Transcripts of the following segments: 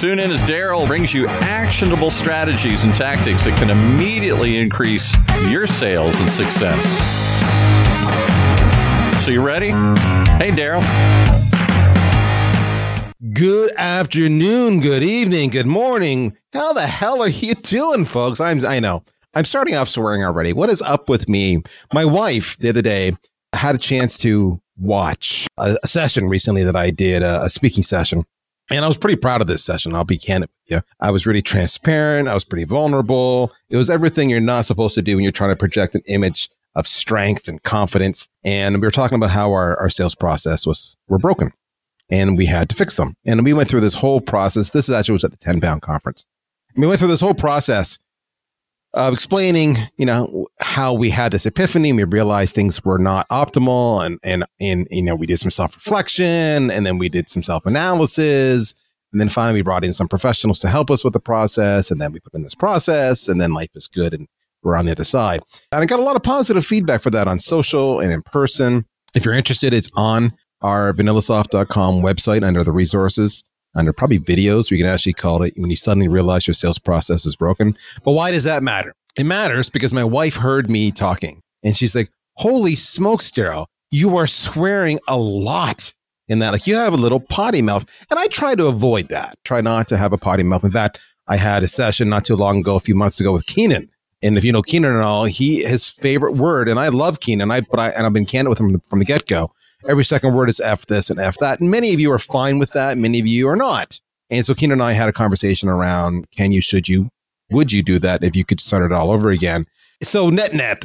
Tune in as Daryl brings you actionable strategies and tactics that can immediately increase your sales and success. So, you ready? Hey, Daryl. Good afternoon, good evening, good morning. How the hell are you doing, folks? I'm I know. I'm starting off swearing already. What is up with me? My wife the other day had a chance to watch a, a session recently that I did, a, a speaking session. And I was pretty proud of this session. I'll be candid with you. I was really transparent. I was pretty vulnerable. It was everything you're not supposed to do when you're trying to project an image of strength and confidence. And we were talking about how our, our sales process was were broken and we had to fix them. And we went through this whole process. This actually was at the Tenbound conference. We went through this whole process of explaining, you know, how we had this epiphany. We realized things were not optimal, and and and you know, we did some self reflection, and then we did some self analysis, and then finally we brought in some professionals to help us with the process, and then we put in this process, and then life is good, and we're on the other side. And I got a lot of positive feedback for that on social and in person. If you're interested, it's on our vanillasoft.com website under the resources under probably videos where you can actually call it when you suddenly realize your sales process is broken. But why does that matter? It matters because my wife heard me talking and she's like, Holy smokes, Daryl, you are swearing a lot in that. Like you have a little potty mouth. And I try to avoid that, try not to have a potty mouth. In fact, I had a session not too long ago, a few months ago with Keenan. And if you know Keenan and all, he his favorite word, and I love Keenan, I but I and I've been candid with him from the get go every second word is F this and F that. And many of you are fine with that. Many of you are not. And so Keenan and I had a conversation around can you, should you, would you do that if you could start it all over again? So net net,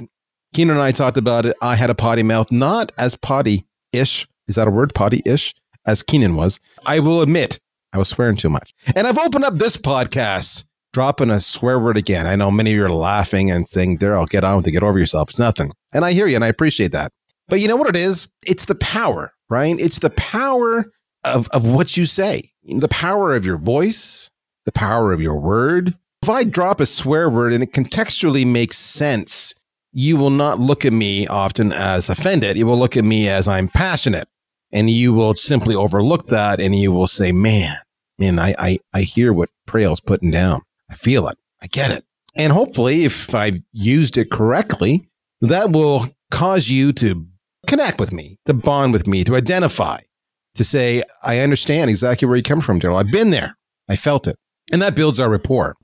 Keenan and I talked about it. I had a potty mouth, not as potty ish. Is that a word? Potty ish as Keenan was. I will admit I was swearing too much. And I've opened up this podcast dropping a swear word again. I know many of you are laughing and saying, Daryl, get on with it, get over yourself. It's nothing. And I hear you and I appreciate that. But you know what it is? It's the power, right? It's the power of, of what you say, the power of your voice, the power of your word. If I drop a swear word and it contextually makes sense, you will not look at me often as offended. You will look at me as I'm passionate. And you will simply overlook that and you will say, man, man, I, I, I hear what Praill's putting down. I feel it. I get it. And hopefully, if I've used it correctly, that will cause you to connect with me, to bond with me, to identify, to say, I understand exactly where you come from, Daryl. I've been there. I felt it. And that builds our rapport.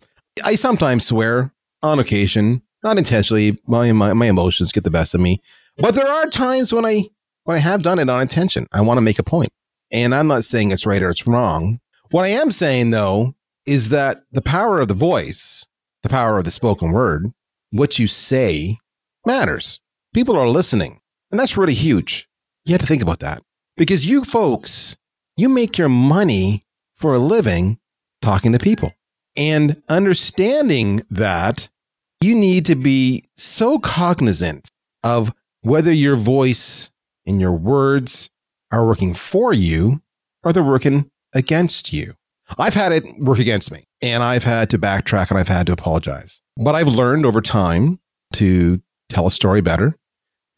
I sometimes swear on occasion, not intentionally. My, my, my emotions get the best of me. But there are times when I when I have done it on intention. I want to make a point. And I'm not saying it's right or it's wrong. What I am saying though is that the power of the voice, the power of the spoken word, what you say matters. People are listening. And that's really huge. You have to think about that because you folks, you make your money for a living talking to people and understanding that you need to be so cognizant of whether your voice and your words are working for you or they're working against you. I've had it work against me and I've had to backtrack and I've had to apologize. But I've learned over time to tell a story better,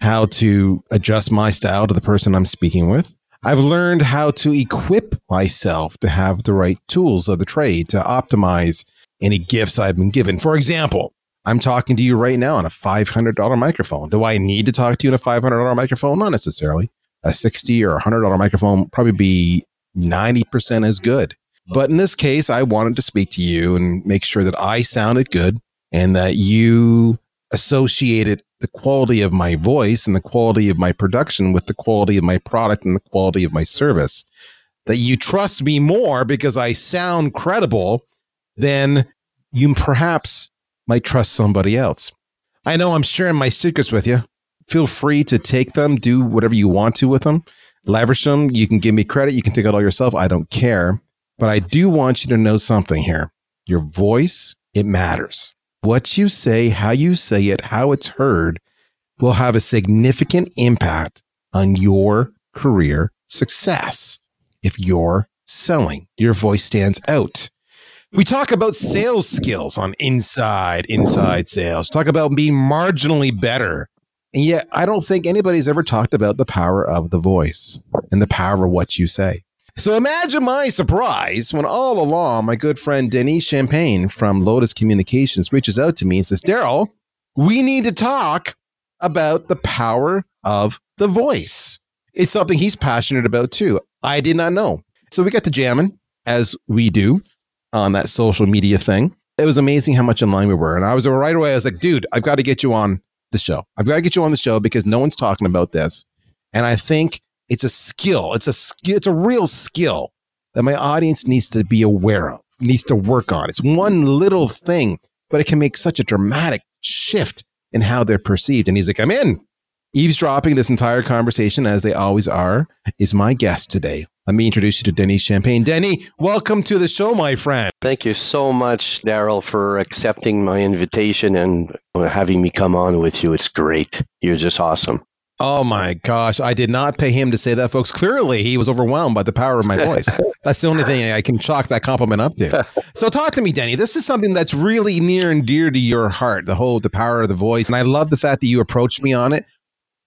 how to adjust my style to the person I'm speaking with. I've learned how to equip myself to have the right tools of the trade to optimize any gifts I've been given. For example, I'm talking to you right now on a $500 microphone. Do I need to talk to you on a $500 microphone? Not necessarily. A 60 or $100 microphone probably be 90% as good. But in this case, I wanted to speak to you and make sure that I sounded good and that you associated the quality of my voice and the quality of my production with the quality of my product and the quality of my service. That you trust me more because I sound credible than you perhaps might trust somebody else. I know I'm sharing my secrets with you. Feel free to take them, do whatever you want to with them, leverage them. You can give me credit. You can take it all yourself. I don't care. But I do want you to know something here. Your voice, it matters. What you say, how you say it, how it's heard will have a significant impact on your career success if you're selling. Your voice stands out. We talk about sales skills on inside, inside sales. Talk about being marginally better. And yet, I don't think anybody's ever talked about the power of the voice and the power of what you say. So imagine my surprise when all along my good friend Denis Champagne from Lotus Communications reaches out to me and says, Daryl, we need to talk about the power of the voice. It's something he's passionate about too. I did not know. So we got to jamming as we do on that social media thing. It was amazing how much in line we were. And I was right away, I was like, dude, I've got to get you on the show. I've got to get you on the show because no one's talking about this. And I think it's a skill. It's a. It's a real skill that my audience needs to be aware of, needs to work on. It's one little thing, but it can make such a dramatic shift in how they're perceived. And he's like, I'm in. Eavesdropping this entire conversation, as they always are, is my guest today. Let me introduce you to Denis Champagne. Denny, welcome to the show, my friend. Thank you so much, Daryl, for accepting my invitation and having me come on with you. It's great. You're just awesome. Oh my gosh, I did not pay him to say that, folks. Clearly, he was overwhelmed by the power of my voice. that's the only thing I can chalk that compliment up to. So, talk to me, Denny. This is something that's really near and dear to your heart the whole, the power of the voice. And I love the fact that you approached me on it.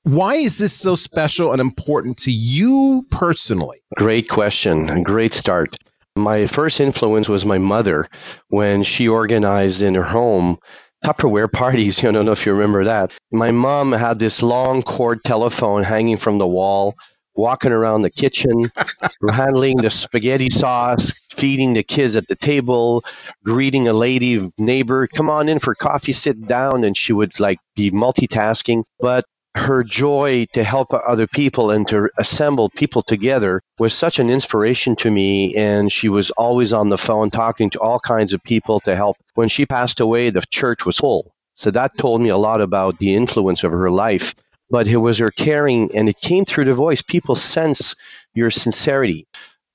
Why is this so special and important to you personally? Great question. Great start. My first influence was my mother when she organized in her home Tupperware parties. I don't know if you remember that. My mom had this long cord telephone hanging from the wall, walking around the kitchen, handling the spaghetti sauce, feeding the kids at the table, greeting a lady neighbor, come on in for coffee, sit down, and she would like be multitasking. But her joy to help other people and to assemble people together was such an inspiration to me. And she was always on the phone talking to all kinds of people to help. When she passed away, the church was full. So that told me a lot about the influence of her life. But it was her caring, and it came through the voice. People sense your sincerity.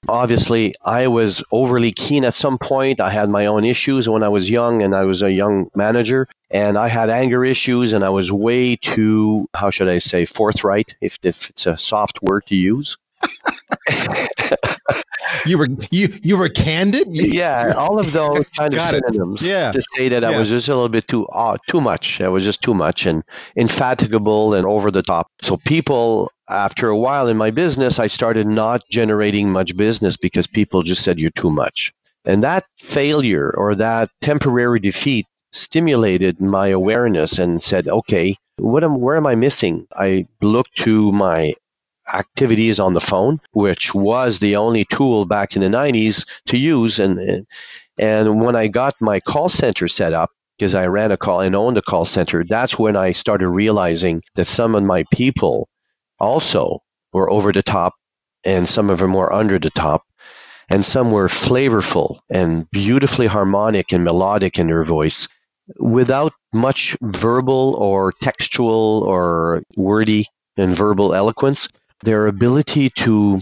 Obviously, I was overly keen at some point. I had my own issues when I was young and I was a young manager and I had anger issues and I was way too, how should I say, forthright, if, if it's a soft word to use. you were you you were candid. yeah, all of those kind of synonyms. Yeah. to say that yeah. I was just a little bit too uh, too much. I was just too much and infatigable and over the top. So people, after a while in my business, I started not generating much business because people just said you're too much. And that failure or that temporary defeat stimulated my awareness and said, okay, what am, where am I missing? I looked to my activities on the phone, which was the only tool back in the 90s to use. And, and when I got my call center set up, because I ran a call and owned a call center, that's when I started realizing that some of my people also were over the top and some of them were under the top. And some were flavorful and beautifully harmonic and melodic in their voice without much verbal or textual or wordy and verbal eloquence their ability to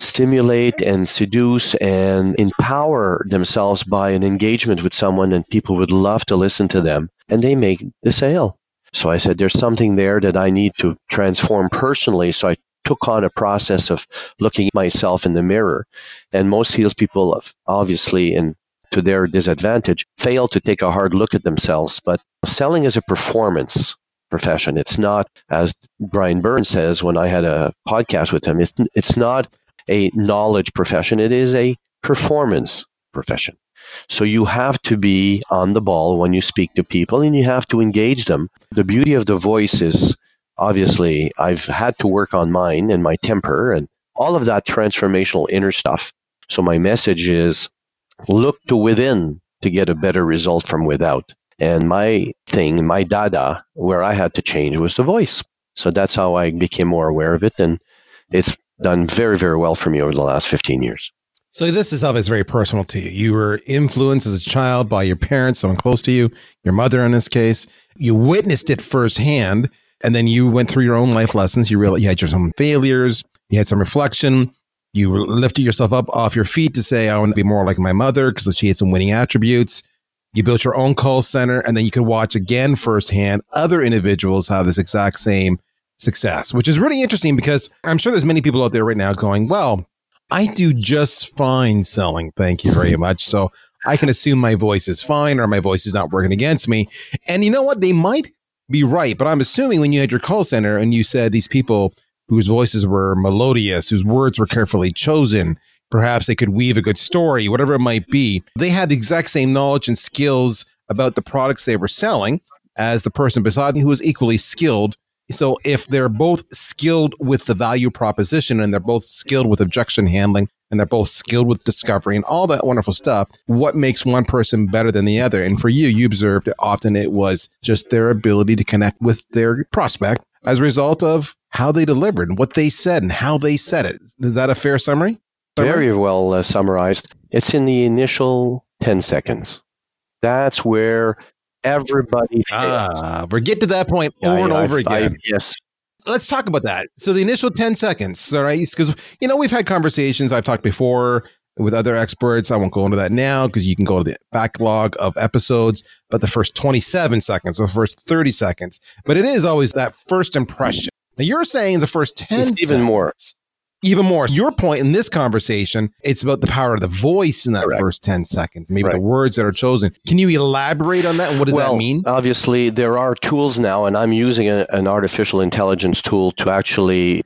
stimulate and seduce and empower themselves by an engagement with someone and people would love to listen to them and they make the sale. So I said, there's something there that I need to transform personally. So I took on a process of looking at myself in the mirror. And most salespeople, obviously, and to their disadvantage, fail to take a hard look at themselves. But selling is a performance profession. It's not, as Brian Burns says when I had a podcast with him, it's, it's not a knowledge profession, it is a performance profession. So you have to be on the ball when you speak to people and you have to engage them. The beauty of the voice is obviously I've had to work on mine and my temper and all of that transformational inner stuff. So my message is look to within to get a better result from without. And my thing, my dada, where I had to change was the voice. So that's how I became more aware of it. And it's done very, very well for me over the last 15 years. So this is is very personal to you. You were influenced as a child by your parents, someone close to you, your mother in this case. You witnessed it firsthand, and then you went through your own life lessons. You realized you had your own failures, you had some reflection. You lifted yourself up off your feet to say, "I want to be more like my mother" because she had some winning attributes You built your own call center, and then you could watch again firsthand other individuals have this exact same success, which is really interesting because I'm sure there's many people out there right now going, well, I do just fine selling. Thank you very much. So I can assume my voice is fine or my voice is not working against me. And you know what? They might be right, but I'm assuming when you had your call center and you said these people whose voices were melodious, whose words were carefully chosen, perhaps they could weave a good story, whatever it might be, they had the exact same knowledge and skills about the products they were selling as the person beside me who was equally skilled so if they're both skilled with the value proposition and they're both skilled with objection handling and they're both skilled with discovery and all that wonderful stuff, what makes one person better than the other? And for you, you observed often it was just their ability to connect with their prospect as a result of how they delivered and what they said and how they said it. Is that a fair summary? Very well uh, summarized. It's in the initial 10 seconds. That's where everybody fails. Ah, we get to that point over yeah, and over I, again. I, yes. Let's talk about that. So the initial 10 seconds, all right? Because, you know, we've had conversations. I've talked before with other experts. I won't go into that now because you can go to the backlog of episodes, but the first 27 seconds, the first 30 seconds. But it is always that first impression. Now you're saying the first 10 it's even more even more. Your point in this conversation, it's about the power of the voice in that Correct. first 10 seconds, maybe right. the words that are chosen. Can you elaborate on that? What does well, that mean? Obviously, there are tools now, and I'm using a, an artificial intelligence tool to actually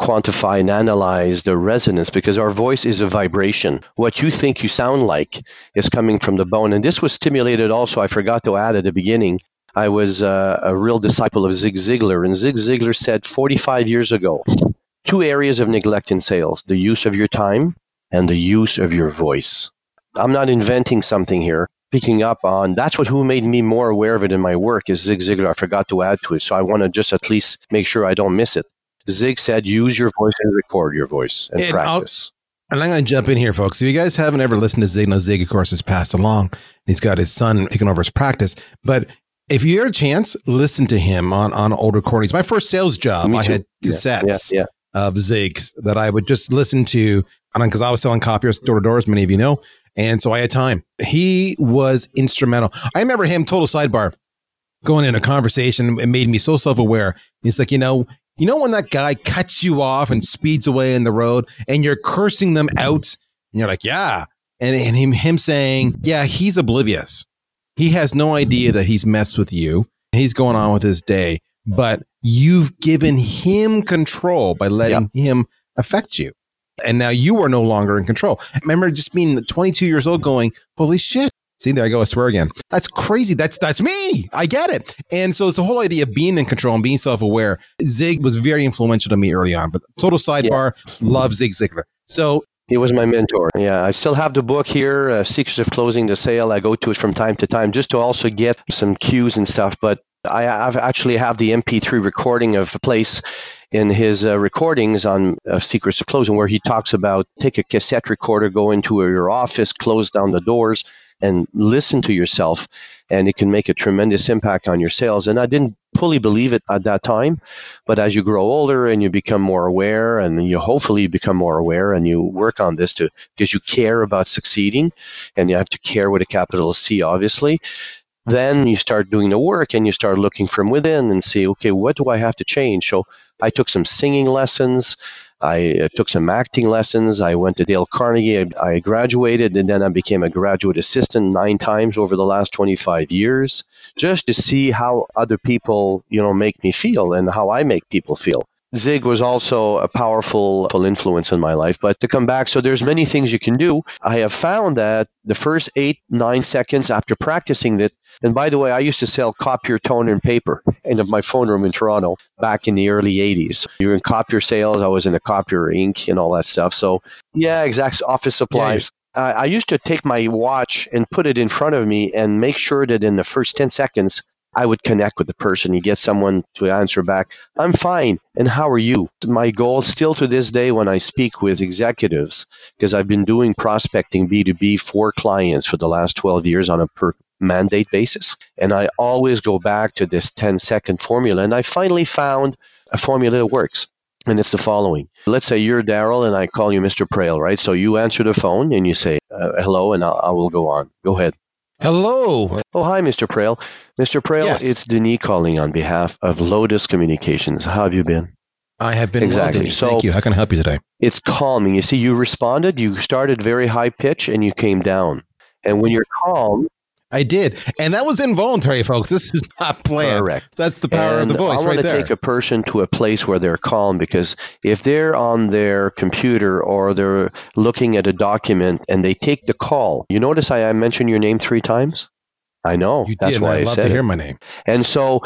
quantify and analyze the resonance because our voice is a vibration. What you think you sound like is coming from the bone. And this was stimulated also, I forgot to add at the beginning. I was uh, a real disciple of Zig Ziglar, and Zig Ziglar said 45 years ago two areas of neglect in sales the use of your time and the use of your voice. I'm not inventing something here. Picking up on that's what who made me more aware of it in my work is Zig Ziglar. I forgot to add to it, so I want to just at least make sure I don't miss it. Zig said, "Use your voice and record your voice and, and practice." I'll, and I'm going to jump in here, folks. If you guys haven't ever listened to Zig, now Zig, of course, has passed along. He's got his son taking over his practice, but if you had a chance, listen to him on on old recordings. My first sales job, I had cassettes. Yeah, yeah, of Zigs that I would just listen to And because I was selling copiers door to door, as many of you know. And so I had time. He was instrumental. I remember him, total sidebar, going in a conversation. It made me so self aware. He's like, you know, you know, when that guy cuts you off and speeds away in the road and you're cursing them out, and you're like, yeah. And, and him, him saying, yeah, he's oblivious. He has no idea that he's messed with you. He's going on with his day but you've given him control by letting him affect you. And now you are no longer in control. I remember just being 22 years old going, holy shit. See, there I go. I swear again. That's crazy. That's that's me. I get it. And so it's the whole idea of being in control and being self-aware. Zig was very influential to me early on. But total sidebar, yeah. love Zig Ziglar. So he was my mentor. Yeah, I still have the book here, uh, Secrets of Closing the Sale. I go to it from time to time just to also get some cues and stuff. But I have actually have the MP3 recording of a place in his uh, recordings on uh, Secrets of Closing where he talks about take a cassette recorder, go into your office, close down the doors, and listen to yourself. And it can make a tremendous impact on your sales. And I didn't fully believe it at that time. But as you grow older and you become more aware, and you hopefully become more aware and you work on this to because you care about succeeding and you have to care with a capital C, obviously then you start doing the work and you start looking from within and see, okay, what do I have to change? So I took some singing lessons. I uh, took some acting lessons. I went to Dale Carnegie. I, I, graduated and then I became a graduate assistant nine times over the last 25 years just to see how other people, you know, make me feel and how I make people feel. Zig was also a powerful influence in my life. But to come back, so there's many things you can do. I have found that the first eight, nine seconds after practicing it, and by the way, I used to sell copier toner and paper in my phone room in Toronto back in the early 80s. You were in copier sales, I was in the copier ink and all that stuff. So, yeah, exact office supplies. Yeah, uh, I used to take my watch and put it in front of me and make sure that in the first 10 seconds, I would connect with the person. You get someone to answer back, I'm fine. And how are you? My goal still to this day when I speak with executives, because I've been doing prospecting B2B for clients for the last 12 years on a per mandate basis. And I always go back to this 10 second formula. And I finally found a formula that works. And it's the following. Let's say you're Daryl and I call you Mr. Praill, right? So you answer the phone and you say, uh, hello, and I'll, I will go on. Go ahead. Hello. Oh, hi, Mr. Praill. Mr. Praill, Yes. it's Denis calling on behalf of Lotus Communications. How have you been? I have been Exactly. well. So- Thank you. How can I help you today? It's calming. You see, you responded, you started very high pitch, and you came down. And when you're calm, I did, and that was involuntary, folks. This is not planned. correct. That's the power and of the voice I want to take a person to a place where they're calm because if they're on their computer or they're looking at a document and they take the call, you notice I, I mentioned your name three times? I know. you That's did. why I'd I love said to it. hear my name. And so,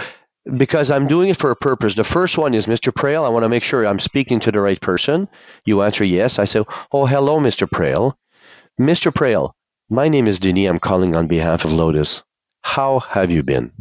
because I'm doing it for a purpose, the first one is Mr. Praill. I want to make sure I'm speaking to the right person. You answer yes. I say, Oh, hello, Mr. Praill. Mr. Praill, my name is Denis. I'm calling on behalf of Lotus. How have you been?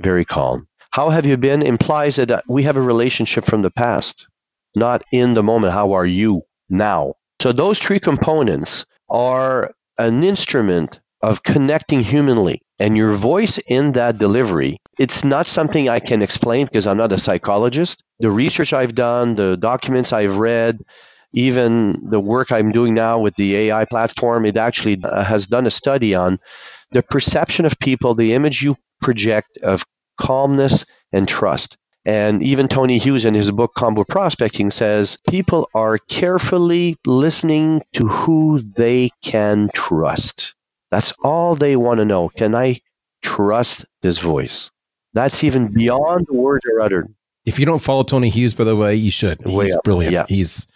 Very calm. How have you been implies that we have a relationship from the past, not in the moment. How are you now? So, those three components are an instrument of connecting humanly. And your voice in that delivery, it's not something I can explain because I'm not a psychologist. The research I've done, the documents I've read, even the work I'm doing now with the AI platform, it actually uh, has done a study on the perception of people, the image you project of calmness and trust. And even Tony Hughes in his book Combo Prospecting says people are carefully listening to who they can trust. That's all they want to know. Can I trust this voice? That's even beyond the words are uttered. If you don't follow Tony Hughes, by the way, you should. He's brilliant. Yeah. He's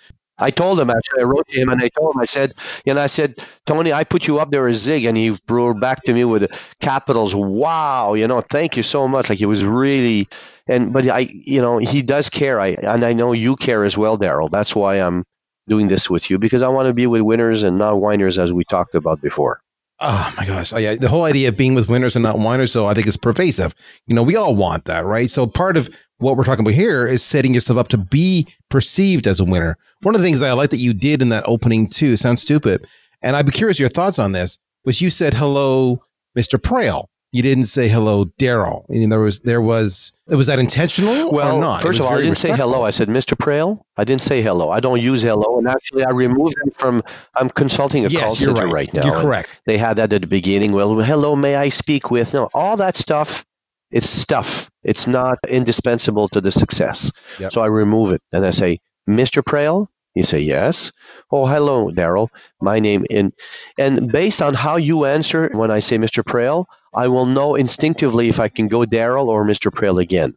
I told him actually. I wrote to him and I told him. I said, and I said, Tony, I put you up there as Zig, and he wrote back to me with capitals. Wow, you know, thank you so much. Like it was really, and but I, you know, he does care. I and I know you care as well, Daryl. That's why I'm doing this with you because I want to be with winners and not whiners, as we talked about before. Oh my gosh. Oh, yeah. The whole idea of being with winners and not whiners, so I think is pervasive. You know, we all want that, right? So part of what we're talking about here is setting yourself up to be perceived as a winner. One of the things that I like that you did in that opening too, sounds stupid. And I'd be curious your thoughts on this, was you said hello, Mr. Praill. You didn't say hello, Daryl. I mean, there was there was was that intentional Well, or not? First of all, I didn't say hello. I said Mr. Praill. I didn't say hello. I don't use hello, and actually, I removed it from. I'm consulting a call Yes, you're center right. right now. You're correct. They had that at the beginning. Well, hello, may I speak with? No, all that stuff. It's stuff. It's not indispensable to the success. Yep. So I remove it and I say, Mr. Praill. You say yes. Oh, hello, Daryl. My name in, and based on how you answer when I say Mr. Praill, I will know instinctively if I can go Daryl or Mr. Praill again.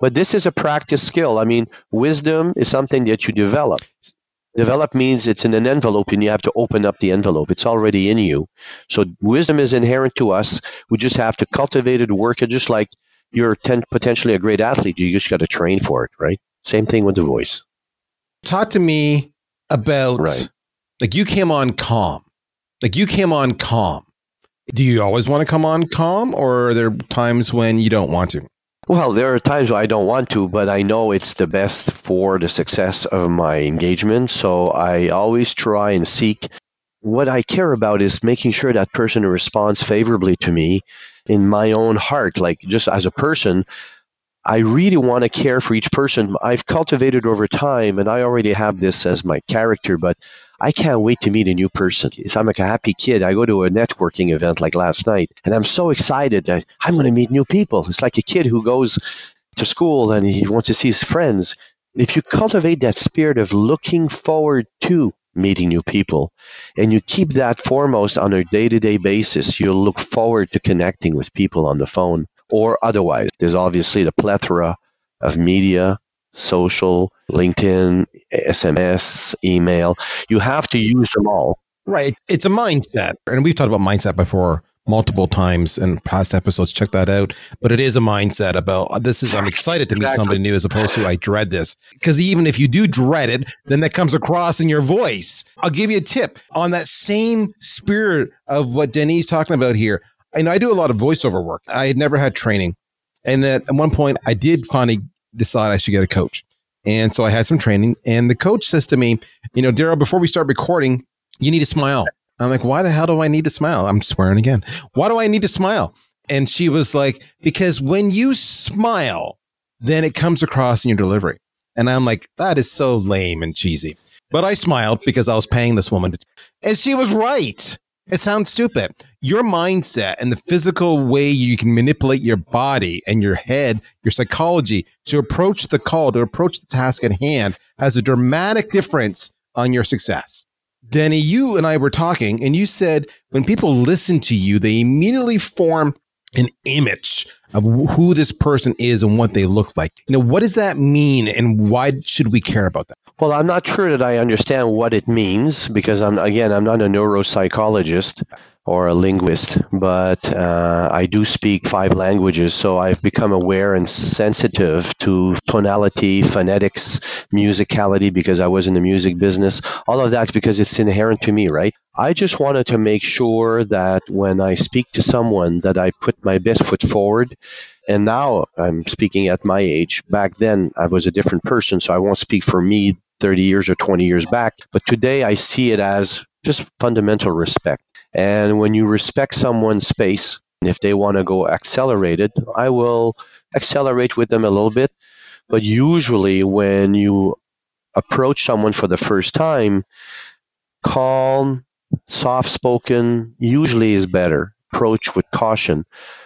But this is a practice skill. I mean, wisdom is something that you develop. Develop means it's in an envelope and you have to open up the envelope. It's already in you. So wisdom is inherent to us. We just have to cultivate it, work it, just like you're ten, potentially a great athlete. You just got to train for it, right? Same thing with the voice. Talk to me about Right. like you came on calm like you came on calm do you always want to come on calm or are there times when you don't want to Well, there are times I don't want to, but I know it's the best for the success of my engagement. So I always try and seek what I care about is making sure that person responds favorably to me in my own heart. Like just as a person, I really want to care for each person. I've cultivated over time, and I already have this as my character, but I can't wait to meet a new person. I'm like a happy kid. I go to a networking event like last night, and I'm so excited that I'm going to meet new people. It's like a kid who goes to school and he wants to see his friends. If you cultivate that spirit of looking forward to meeting new people, and you keep that foremost on a day to day basis, you'll look forward to connecting with people on the phone or otherwise. There's obviously the plethora of media, social, LinkedIn, SMS, email. You have to use them all. right it's a mindset and we've talked about mindset before multiple times in past episodes check that out but it is a mindset about oh, this is i'm excited to meet Exactly. somebody new as opposed to i dread this because even if you do dread it then that comes across in your voice i'll give you a tip on that same spirit of what denny's talking about here know i do a lot of voiceover work i had never had training and at one point i did finally decide i should get a coach and so i had some training and the coach says to me you know daryl before we start recording you need to smile I'm like, why the hell do I need to smile? I'm swearing again. Why do I need to smile? And she was like, because when you smile, then it comes across in your delivery. And I'm like, that is so lame and cheesy. But I smiled because I was paying this woman. And she was right. It sounds stupid. Your mindset and the physical way you can manipulate your body and your head, your psychology to approach the call, to approach the task at hand has a dramatic difference on your success. Denny, you and I were talking, and you said when people listen to you, they immediately form an image of who this person is and what they look like. You know, what does that mean, and why should we care about that? Well, I'm not sure that I understand what it means because I'm again I'm not a neuropsychologist or a linguist, but uh, I do speak five languages, so I've become aware and sensitive to tonality, phonetics, musicality because I was in the music business. All of that's because it's inherent to me, right? I just wanted to make sure that when I speak to someone that I put my best foot forward. And now I'm speaking at my age. Back then I was a different person, so I won't speak for me 30 years or 20 years back. But today I see it as just fundamental respect. And when you respect someone's space, if they want to go accelerated, I will accelerate with them a little bit. But usually, when you approach someone for the first time, calm, soft spoken usually is better. Approach with caution.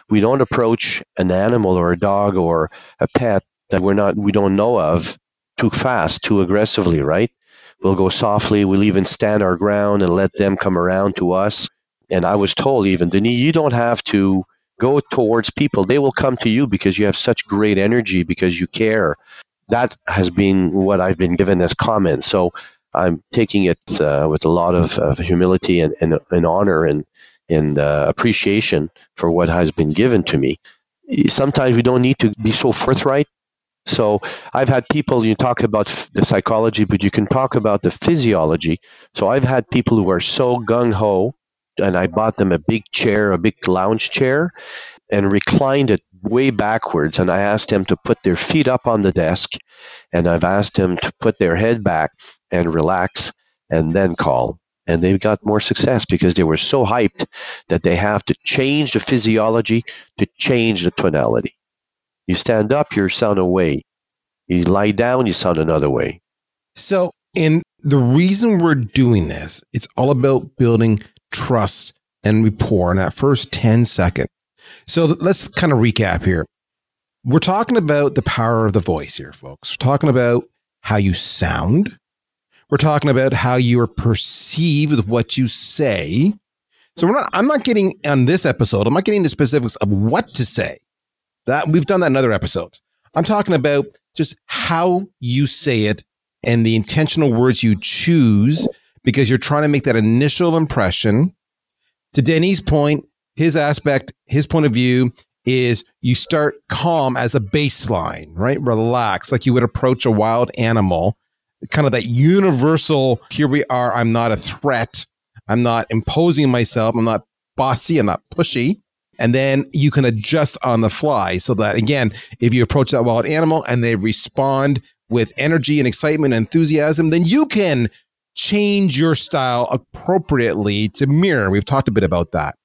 We don't approach an animal or a dog or a pet that we're not we don't know of too fast, too aggressively, right? We'll go softly. We'll even stand our ground and let them come around to us. And I was told even, Denis, you don't have to go towards people. They will come to you because you have such great energy, because you care. That has been what I've been given as comments. So I'm taking it uh, with a lot of, of humility and, and, and, honor and, and uh, appreciation for what has been given to me. Sometimes we don't need to be so forthright. So I've had people, you talk about the psychology, but you can talk about the physiology. So I've had people who are so gung ho and I bought them a big chair, a big lounge chair, and reclined it way backwards. And I asked them to put their feet up on the desk, and I've asked them to put their head back and relax, and then call. And they got more success because they were so hyped that they have to change the physiology to change the tonality. You stand up, you sound a way. You lie down, you sound another way. So, in the reason we're doing this, it's all about building trust and rapport in that first 10 seconds. So let's kind of recap here. We're talking about the power of the voice here, folks. We're talking about how you sound. We're talking about how you are perceived with what you say. So we're not, I'm not getting on this episode, I'm not getting the specifics of what to say. That we've done that in other episodes. I'm talking about just how you say it and the intentional words you choose because you're trying to make that initial impression. To Denny's point, his aspect, his point of view is you start calm as a baseline, right? Relax, like you would approach a wild animal, kind of that universal, here we are, I'm not a threat. I'm not imposing myself. I'm not bossy. I'm not pushy. And then you can adjust on the fly so that, again, if you approach that wild animal and they respond with energy and excitement and enthusiasm, then you can change your style appropriately to mirror. We've talked a bit about that.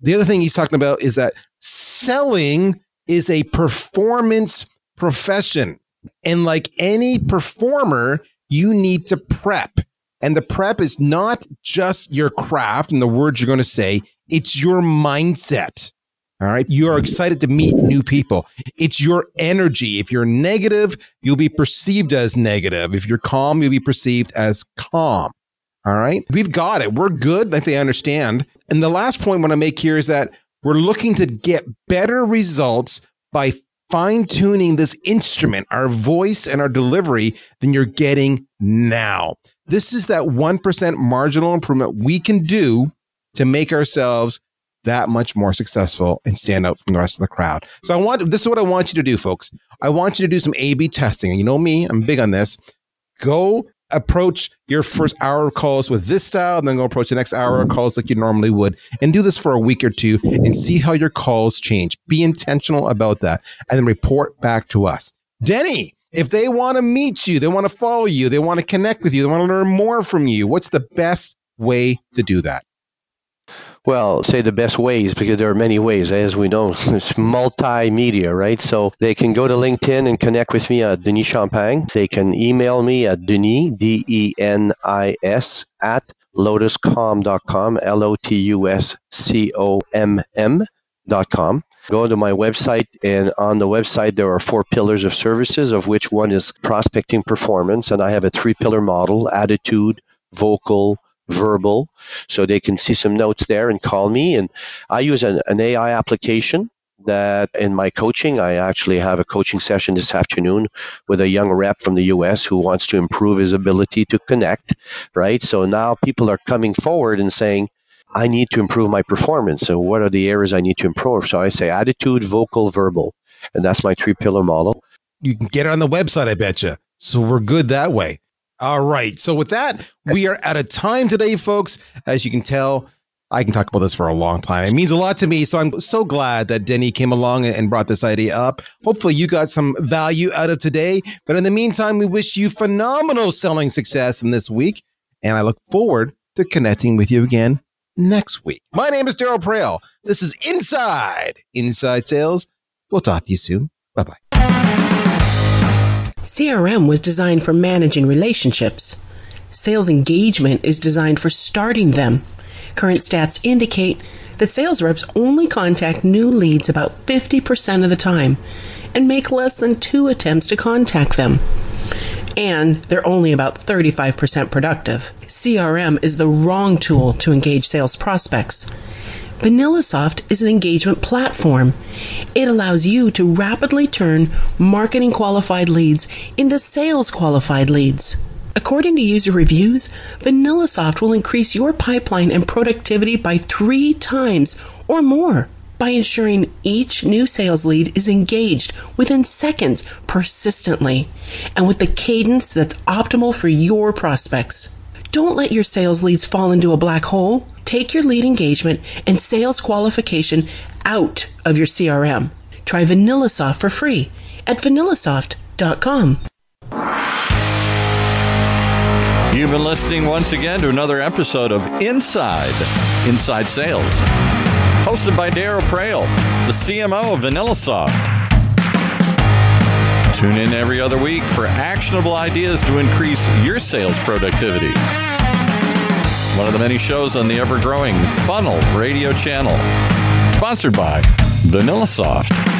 The other thing he's talking about is that selling is a performance profession. And like any performer, you need to prep. And the prep is not just your craft and the words you're going to say, it's your mindset. All right. You are excited to meet new people. It's your energy. If you're negative, you'll be perceived as negative. If you're calm, you'll be perceived as calm. All right. We've got it. We're good. Think they understand. And the last point I want to make here is that we're looking to get better results by fine tuning this instrument, our voice and our delivery, than you're getting now. This is that 1% marginal improvement we can do to make ourselves that much more successful and stand out from the rest of the crowd. So I want this is what I want you to do, folks. I want you to do some A/B testing. And you know me, I'm big on this. Go approach your first hour of calls with this style, and then go approach the next hour of calls like you normally would, and do this for a week or two and see how your calls change. Be intentional about that, and then report back to us. Denny, if they want to meet you, they want to follow you, they want to connect with you, they want to learn more from you, what's the best way to do that? Well, say the best ways because there are many ways, as we know. It's multimedia, right? So they can go to LinkedIn and connect with me at Denis Champagne. They can email me at Denis, D E N I S, at lotuscomm.com, L O T U S C O M M.com. Go to my website, and on the website, there are four pillars of services, of which one is prospecting performance. And I have a three pillar model attitude, vocal, verbal. So they can see some notes there and call me. And I use an, an AI application that in my coaching, I actually have a coaching session this afternoon with a young rep from the US who wants to improve his ability to connect, right? So now people are coming forward and saying, I need to improve my performance. So what are the areas I need to improve? So I say attitude, vocal, verbal. And that's my three pillar model. You can get it on the website, I bet you. So we're good that way. All right. So with that, we are out of time today, folks. As you can tell, I can talk about this for a long time. It means a lot to me. So I'm so glad that Denny came along and brought this idea up. Hopefully, you got some value out of today. But in the meantime, we wish you phenomenal selling success in this week. And I look forward to connecting with you again next week. My name is Daryl Praill. This is Inside Inside Sales. We'll talk to you soon. Bye bye. CRM was designed for managing relationships. Sales engagement is designed for starting them. Current stats indicate that sales reps only contact new leads about 50% of the time and make less than two attempts to contact them. And they're only about 35% productive. CRM is the wrong tool to engage sales prospects. VanillaSoft is an engagement platform. It allows you to rapidly turn marketing qualified leads into sales qualified leads. According to user reviews, VanillaSoft will increase your pipeline and productivity by three times or more by ensuring each new sales lead is engaged within seconds persistently and with the cadence that's optimal for your prospects. Don't let your sales leads fall into a black hole. Take your lead engagement and sales qualification out of your CRM. Try VanillaSoft for free at vanillasoft.com. You've been listening once again to another episode of Inside Inside Sales, hosted by Daryl Praill, the CMO of VanillaSoft. Tune in every other week for actionable ideas to increase your sales productivity. One of the many shows on the ever growing Funnel Radio channel, sponsored by VanillaSoft.